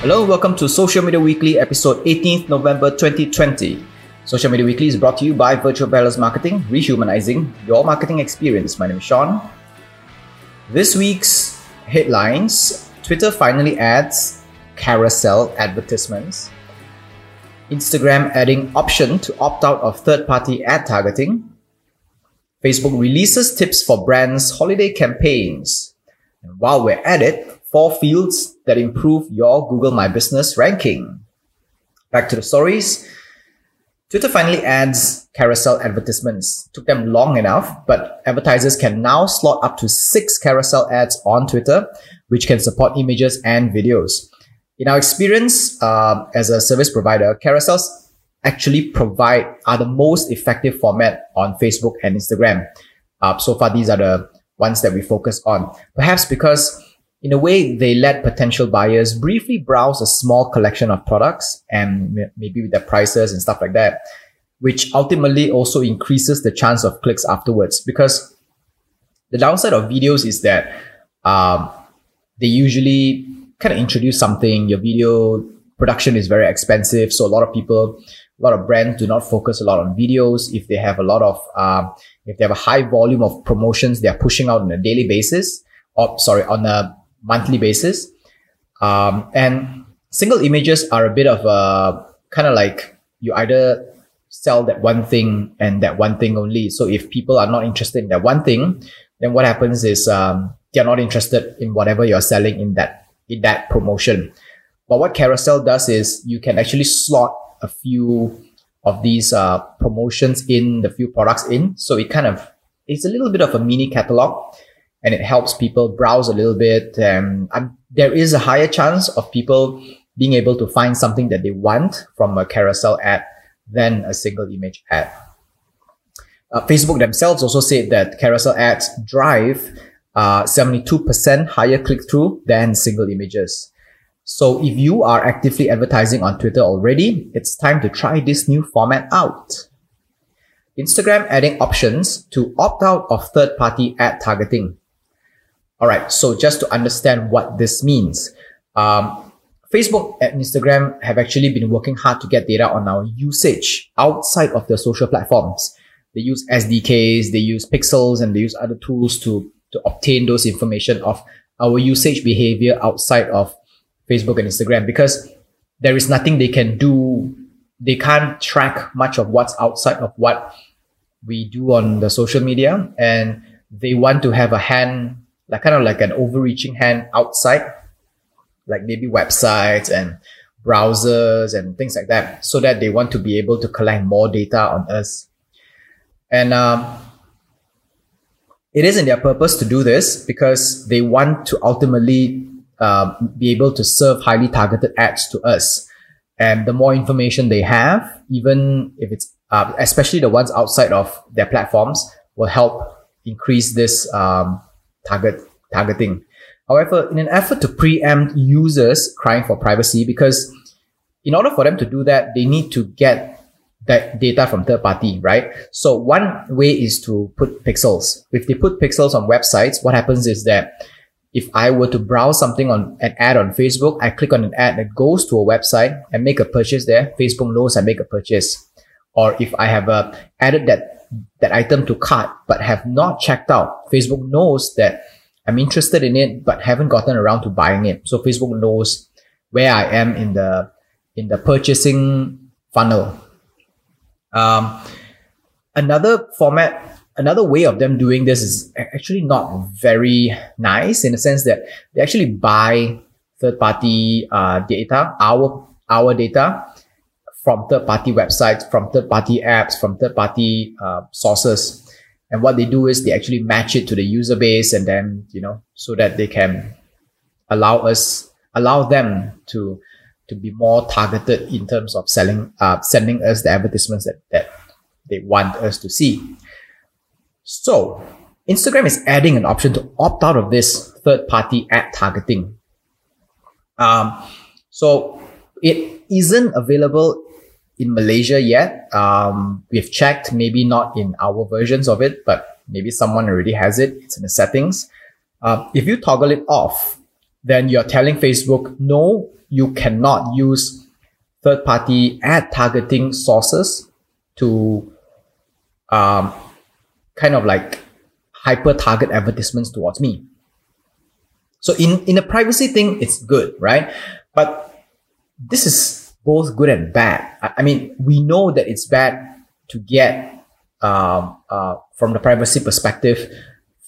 Hello, welcome to Social Media Weekly, episode 18th November 2020. Social Media Weekly is brought to you by Virtual Balance Marketing, rehumanizing your marketing experience. My name is Sean. This week's headlines Twitter finally adds carousel advertisements. Instagram adding option to opt out of third party ad targeting. Facebook releases tips for brands' holiday campaigns. And while we're at it, four fields that improve your Google My Business ranking. Back to the stories. Twitter finally adds carousel advertisements. Took them long enough, but advertisers can now slot up to six carousel ads on Twitter, which can support images and videos. In our experience uh, as a service provider, carousels actually provide are the most effective format on Facebook and Instagram. Uh, so far, these are the ones that we focus on. Perhaps because in a way, they let potential buyers briefly browse a small collection of products and maybe with their prices and stuff like that, which ultimately also increases the chance of clicks afterwards. Because the downside of videos is that um, they usually kind of introduce something. Your video production is very expensive, so a lot of people, a lot of brands do not focus a lot on videos. If they have a lot of, um, if they have a high volume of promotions, they are pushing out on a daily basis, or sorry, on a monthly basis. Um, and single images are a bit of a kind of like you either sell that one thing and that one thing only. So if people are not interested in that one thing, then what happens is um, they're not interested in whatever you're selling in that in that promotion. But what Carousel does is you can actually slot a few of these uh, promotions in the few products in. So it kind of it's a little bit of a mini catalog and it helps people browse a little bit. And there is a higher chance of people being able to find something that they want from a carousel ad than a single image ad. Uh, Facebook themselves also said that carousel ads drive uh, 72% higher click through than single images. So if you are actively advertising on Twitter already, it's time to try this new format out. Instagram adding options to opt out of third party ad targeting. All right. So just to understand what this means, um, Facebook and Instagram have actually been working hard to get data on our usage outside of their social platforms. They use SDKs, they use pixels, and they use other tools to, to obtain those information of our usage behavior outside of Facebook and Instagram because there is nothing they can do. They can't track much of what's outside of what we do on the social media. And they want to have a hand like kind of like an overreaching hand outside, like maybe websites and browsers and things like that, so that they want to be able to collect more data on us. And um, it is in their purpose to do this because they want to ultimately uh, be able to serve highly targeted ads to us. And the more information they have, even if it's uh, especially the ones outside of their platforms, will help increase this um, target targeting. However, in an effort to preempt users crying for privacy, because in order for them to do that, they need to get that data from third party, right? So one way is to put pixels. If they put pixels on websites, what happens is that if I were to browse something on an ad on Facebook, I click on an ad that goes to a website and make a purchase there. Facebook knows I make a purchase. Or if I have uh, added that that item to cart but have not checked out, Facebook knows that I'm interested in it but haven't gotten around to buying it. So Facebook knows where I am in the in the purchasing funnel. Um, another format, another way of them doing this is actually not very nice in the sense that they actually buy third party uh, data, our our data from third party websites, from third party apps, from third party uh, sources. And what they do is they actually match it to the user base and then, you know, so that they can allow us, allow them to, to be more targeted in terms of selling, uh, sending us the advertisements that, that they want us to see. So Instagram is adding an option to opt out of this third party ad targeting. Um, so it isn't available in Malaysia yet. Um, we've checked, maybe not in our versions of it, but maybe someone already has it. It's in the settings. Uh, if you toggle it off, then you're telling Facebook, no, you cannot use third party ad targeting sources to um, kind of like hyper target advertisements towards me. So in, in a privacy thing, it's good, right? But this is both good and bad. I, I mean, we know that it's bad to get um, uh, from the privacy perspective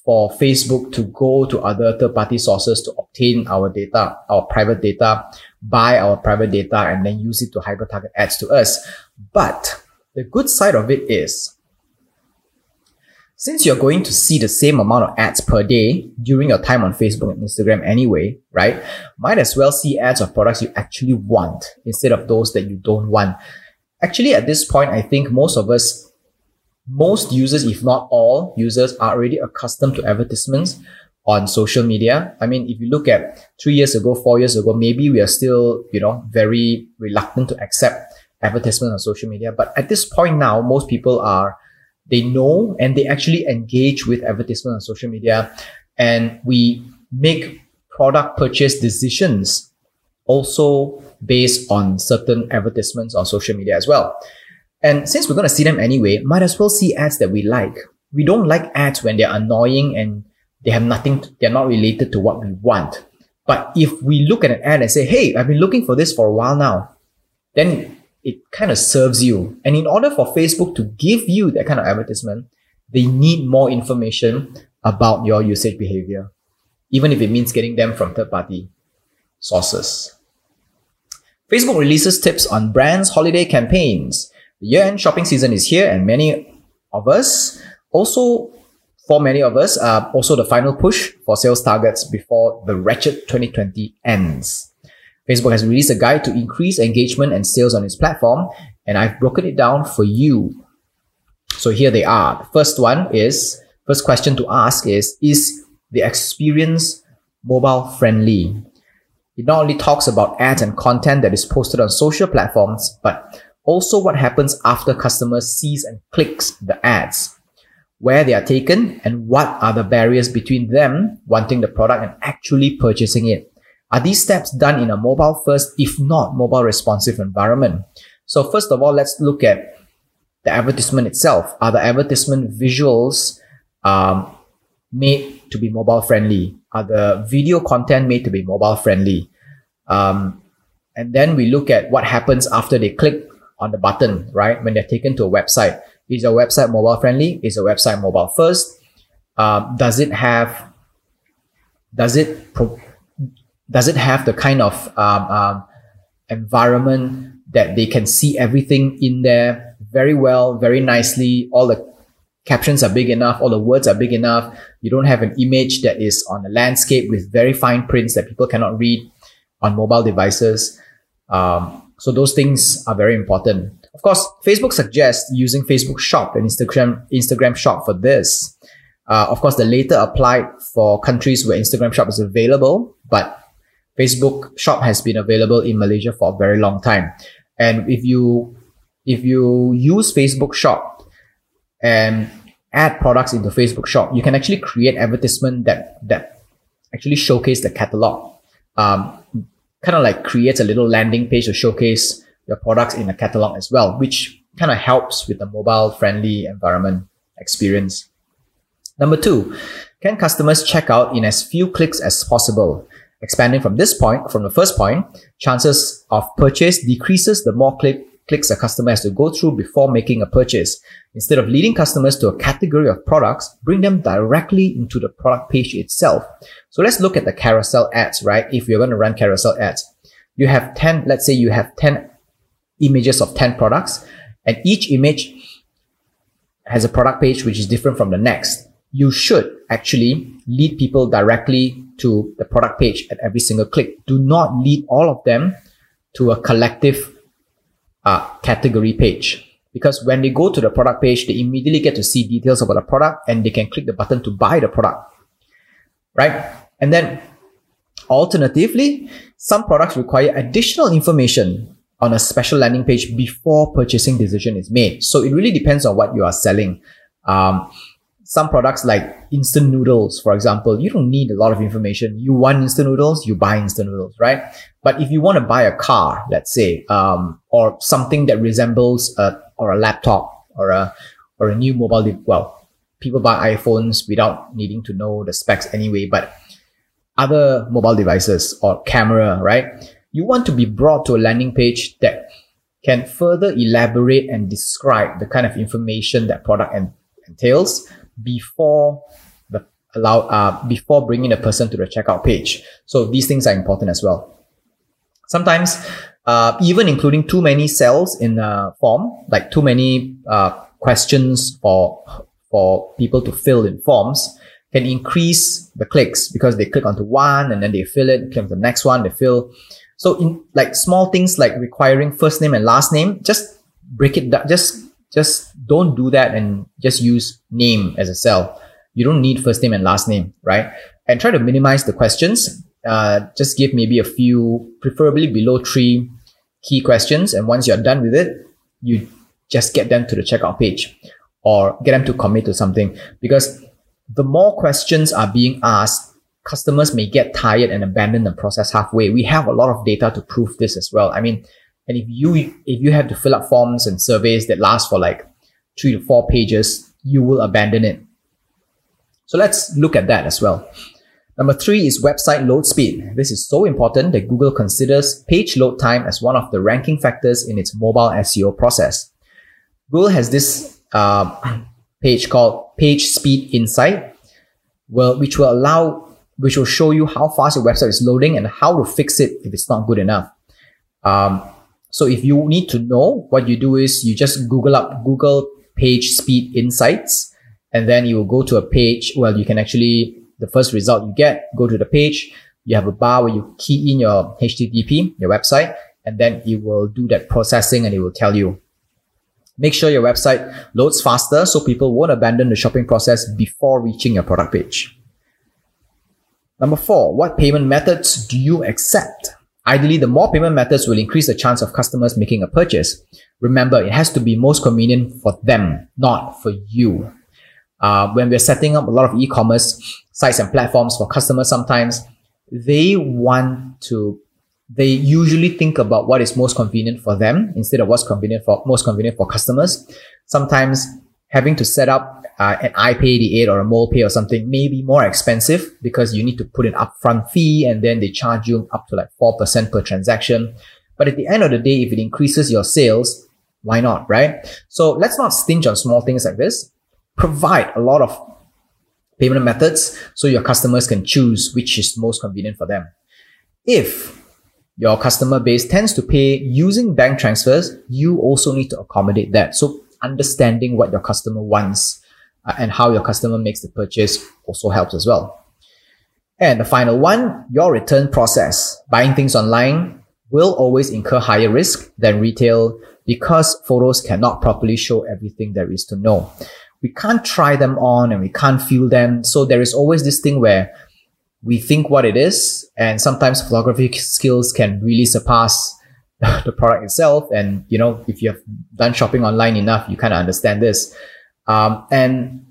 for Facebook to go to other third party sources to obtain our data, our private data, buy our private data, and then use it to hyper target ads to us. But the good side of it is since you're going to see the same amount of ads per day during your time on Facebook and Instagram anyway, right? Might as well see ads of products you actually want instead of those that you don't want. Actually, at this point, I think most of us, most users, if not all users, are already accustomed to advertisements on social media. I mean, if you look at three years ago, four years ago, maybe we are still, you know, very reluctant to accept advertisements on social media. But at this point now, most people are they know and they actually engage with advertisement on social media and we make product purchase decisions also based on certain advertisements on social media as well. And since we're going to see them anyway, might as well see ads that we like. We don't like ads when they're annoying and they have nothing, to, they're not related to what we want. But if we look at an ad and say, Hey, I've been looking for this for a while now, then it kind of serves you. And in order for Facebook to give you that kind of advertisement, they need more information about your usage behavior, even if it means getting them from third party sources. Facebook releases tips on brands' holiday campaigns. The year end shopping season is here, and many of us also, for many of us, are also the final push for sales targets before the wretched 2020 ends. Facebook has released a guide to increase engagement and sales on its platform, and I've broken it down for you. So here they are. The first one is, first question to ask is, is the experience mobile friendly? It not only talks about ads and content that is posted on social platforms, but also what happens after customers sees and clicks the ads, where they are taken, and what are the barriers between them wanting the product and actually purchasing it. Are these steps done in a mobile first, if not mobile responsive environment? So first of all, let's look at the advertisement itself. Are the advertisement visuals um, made to be mobile friendly? Are the video content made to be mobile friendly? Um, and then we look at what happens after they click on the button, right? When they're taken to a website. Is a website mobile friendly? Is a website mobile first? Um, does it have, does it pro- does it have the kind of um, um, environment that they can see everything in there very well, very nicely? All the captions are big enough, all the words are big enough. You don't have an image that is on a landscape with very fine prints that people cannot read on mobile devices. Um, so those things are very important. Of course, Facebook suggests using Facebook Shop and Instagram Instagram Shop for this. Uh, of course, the later applied for countries where Instagram Shop is available, but Facebook Shop has been available in Malaysia for a very long time. And if you if you use Facebook Shop and add products into Facebook Shop, you can actually create advertisement that that actually showcase the catalog. Um, kind of like creates a little landing page to showcase your products in a catalog as well, which kind of helps with the mobile friendly environment experience. Number two, can customers check out in as few clicks as possible? Expanding from this point, from the first point, chances of purchase decreases the more click, clicks a customer has to go through before making a purchase. Instead of leading customers to a category of products, bring them directly into the product page itself. So let's look at the carousel ads, right? If you're going to run carousel ads, you have 10, let's say you have 10 images of 10 products and each image has a product page which is different from the next. You should actually lead people directly to the product page at every single click. Do not lead all of them to a collective uh, category page. Because when they go to the product page, they immediately get to see details about the product and they can click the button to buy the product. Right? And then alternatively, some products require additional information on a special landing page before purchasing decision is made. So it really depends on what you are selling. Um, some products like instant noodles, for example, you don't need a lot of information. You want instant noodles, you buy instant noodles, right? But if you want to buy a car, let's say, um, or something that resembles a or a laptop or a or a new mobile, de- well, people buy iPhones without needing to know the specs anyway. But other mobile devices or camera, right? You want to be brought to a landing page that can further elaborate and describe the kind of information that product entails before the allow uh, before bringing a person to the checkout page. So these things are important as well. Sometimes, uh, even including too many cells in a form, like too many uh, questions for for people to fill in forms, can increase the clicks because they click onto one and then they fill it, click on the next one, they fill. So in like small things like requiring first name and last name, just break it down. Just just don't do that and just use name as a cell. You don't need first name and last name, right? And try to minimize the questions. Uh, just give maybe a few, preferably below three key questions. And once you're done with it, you just get them to the checkout page or get them to commit to something because the more questions are being asked, customers may get tired and abandon the process halfway. We have a lot of data to prove this as well. I mean, and if you if you have to fill up forms and surveys that last for like three to four pages, you will abandon it. So let's look at that as well. Number three is website load speed. This is so important that Google considers page load time as one of the ranking factors in its mobile SEO process. Google has this uh, page called Page Speed Insight, well, which will allow, which will show you how fast your website is loading and how to fix it if it's not good enough. Um, so if you need to know, what you do is you just Google up Google Page Speed Insights, and then you will go to a page. Well, you can actually the first result you get, go to the page. You have a bar where you key in your HTTP, your website, and then it will do that processing and it will tell you Make sure your website loads faster so people won't abandon the shopping process before reaching your product page. Number four, what payment methods do you accept? Ideally, the more payment methods will increase the chance of customers making a purchase. Remember, it has to be most convenient for them, not for you. Uh, when we're setting up a lot of e-commerce sites and platforms for customers, sometimes they want to they usually think about what is most convenient for them instead of what's convenient for most convenient for customers. Sometimes having to set up uh, an iPay88 or a MOLPay or something may be more expensive because you need to put an upfront fee and then they charge you up to like 4% per transaction. But at the end of the day, if it increases your sales, why not, right? So let's not stinge on small things like this. Provide a lot of payment methods so your customers can choose which is most convenient for them. If your customer base tends to pay using bank transfers, you also need to accommodate that. So understanding what your customer wants uh, and how your customer makes the purchase also helps as well. And the final one, your return process. Buying things online will always incur higher risk than retail because photos cannot properly show everything there is to know. We can't try them on and we can't feel them. So there is always this thing where we think what it is, and sometimes photography skills can really surpass the product itself. And you know, if you have done shopping online enough, you kind of understand this. Um, and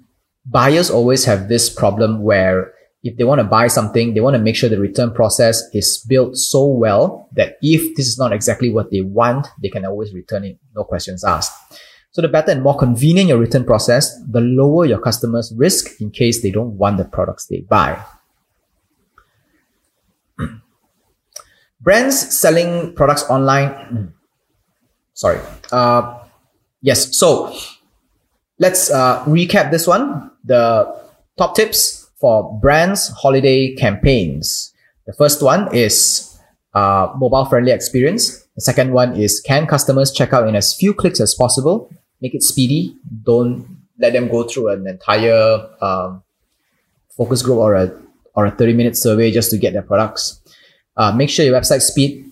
buyers always have this problem where if they want to buy something, they want to make sure the return process is built so well that if this is not exactly what they want, they can always return it, no questions asked. So the better and more convenient your return process, the lower your customers risk in case they don't want the products they buy. Brands selling products online. Sorry. Uh, yes. So let's uh, recap this one. The top tips for brands holiday campaigns. The first one is uh, mobile friendly experience. The second one is can customers check out in as few clicks as possible? Make it speedy. Don't let them go through an entire um, focus group or a or a 30 minute survey just to get their products. Uh, make sure your website speed,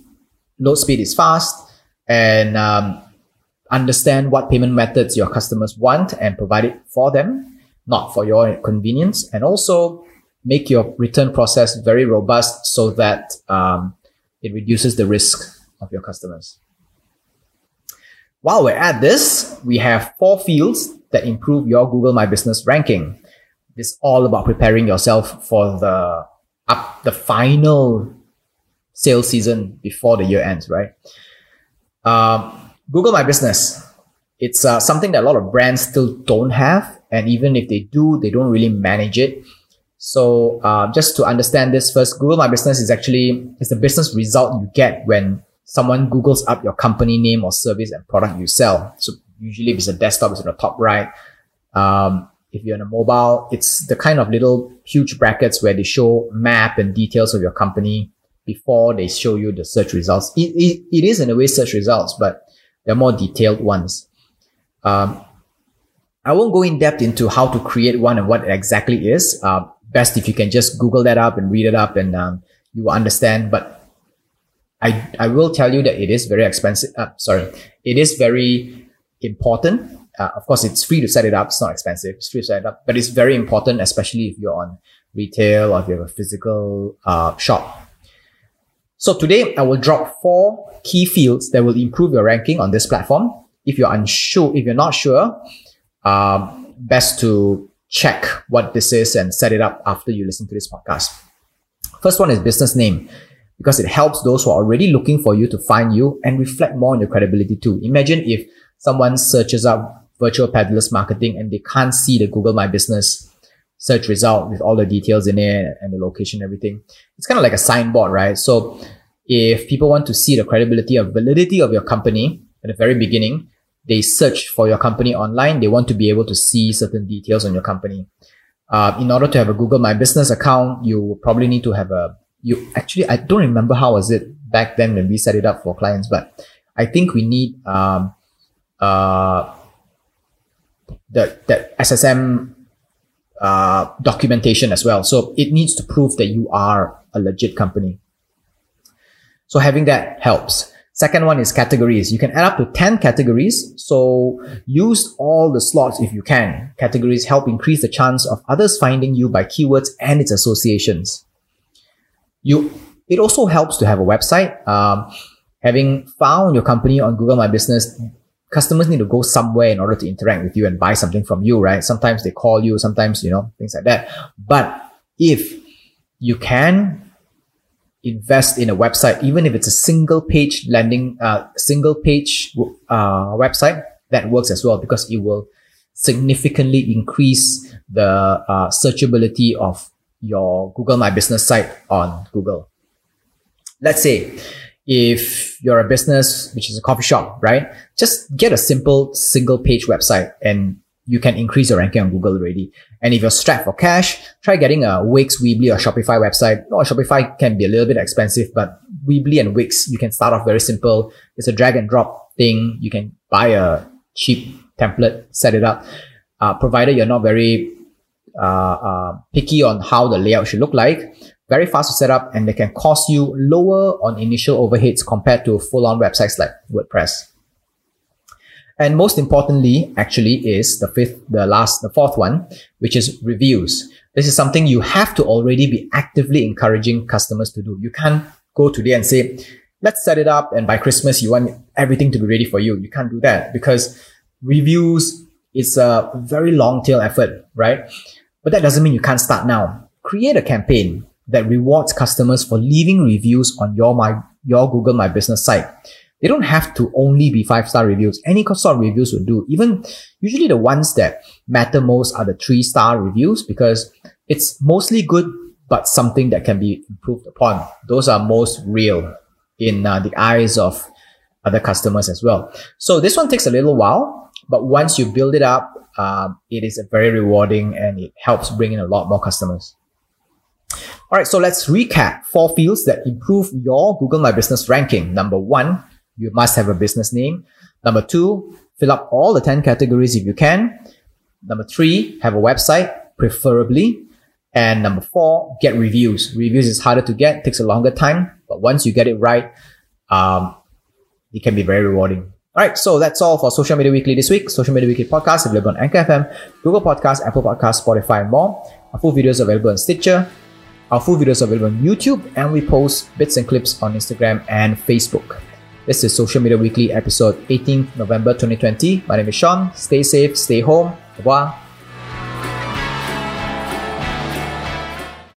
load speed is fast, and um, understand what payment methods your customers want and provide it for them, not for your convenience. And also make your return process very robust so that um, it reduces the risk of your customers. While we're at this, we have four fields that improve your Google My Business ranking. it's all about preparing yourself for the up the final sales season before the year ends, right? Um, Google My Business. It's uh, something that a lot of brands still don't have, and even if they do, they don't really manage it. So uh, just to understand this first, Google My Business is actually it's the business result you get when someone Googles up your company name or service and product you sell. So usually if it's a desktop, it's in the top right. Um, if you're on a mobile, it's the kind of little huge brackets where they show map and details of your company before they show you the search results. It, it, it is in a way search results, but they're more detailed ones. Um, I won't go in depth into how to create one and what it exactly is. Uh, best if you can just Google that up and read it up and um, you will understand. But I, I will tell you that it is very expensive. Uh, sorry, it is very important uh, of course, it's free to set it up. It's not expensive. It's free to set it up, but it's very important, especially if you're on retail or if you have a physical uh, shop. So today I will drop four key fields that will improve your ranking on this platform. If you're unsure, if you're not sure, um, best to check what this is and set it up after you listen to this podcast. First one is business name because it helps those who are already looking for you to find you and reflect more on your credibility too. Imagine if someone searches up virtual peddlers marketing and they can't see the Google My Business search result with all the details in it and the location, everything. It's kind of like a signboard, right? So if people want to see the credibility or validity of your company at the very beginning, they search for your company online. They want to be able to see certain details on your company. Uh, in order to have a Google My Business account, you probably need to have a, you actually, I don't remember how was it back then when we set it up for clients, but I think we need, um, uh, the that SSM uh, documentation as well. So it needs to prove that you are a legit company. So having that helps. Second one is categories. You can add up to 10 categories. So use all the slots if you can. Categories help increase the chance of others finding you by keywords and its associations. You, it also helps to have a website. Um, having found your company on Google My Business customers need to go somewhere in order to interact with you and buy something from you, right? Sometimes they call you, sometimes, you know, things like that. But if you can invest in a website, even if it's a single page landing, uh, single page, uh, website, that works as well because it will significantly increase the, uh, searchability of your Google My Business site on Google. Let's say if you're a business which is a coffee shop, right? Just get a simple single page website and you can increase your ranking on Google already. And if you're strapped for cash, try getting a Wix, Weebly, or Shopify website. Or Shopify can be a little bit expensive, but Weebly and Wix, you can start off very simple. It's a drag and drop thing. You can buy a cheap template, set it up. Uh, provided you're not very uh, uh, picky on how the layout should look like very fast to set up and they can cost you lower on initial overheads compared to full-on websites like WordPress. And most importantly, actually, is the fifth, the last, the fourth one, which is reviews. This is something you have to already be actively encouraging customers to do. You can't go today and say, let's set it up and by Christmas you want everything to be ready for you. You can't do that because reviews is a very long tail effort, right? But that doesn't mean you can't start now. Create a campaign that rewards customers for leaving reviews on your my your Google My Business site. They don't have to only be five star reviews. Any sort of reviews will do. Even usually the ones that matter most are the three star reviews because it's mostly good, but something that can be improved upon. Those are most real in uh, the eyes of other customers as well. So this one takes a little while, but once you build it up, um, it is very rewarding and it helps bring in a lot more customers. All right, so let's recap four fields that improve your Google My Business ranking. Number one, you must have a business name. Number two, fill up all the 10 categories if you can. Number three, have a website, preferably. And number four, get reviews. Reviews is harder to get, takes a longer time, but once you get it right, um, it can be very rewarding. All right, so that's all for Social Media Weekly this week. Social Media Weekly podcast available on Anchor FM, Google Podcast, Apple Podcast, Spotify, and more. Our full videos available on Stitcher, our full videos are available on YouTube and we post bits and clips on Instagram and Facebook. This is Social Media Weekly episode 18th November 2020. My name is Sean. Stay safe, stay home. Revoir.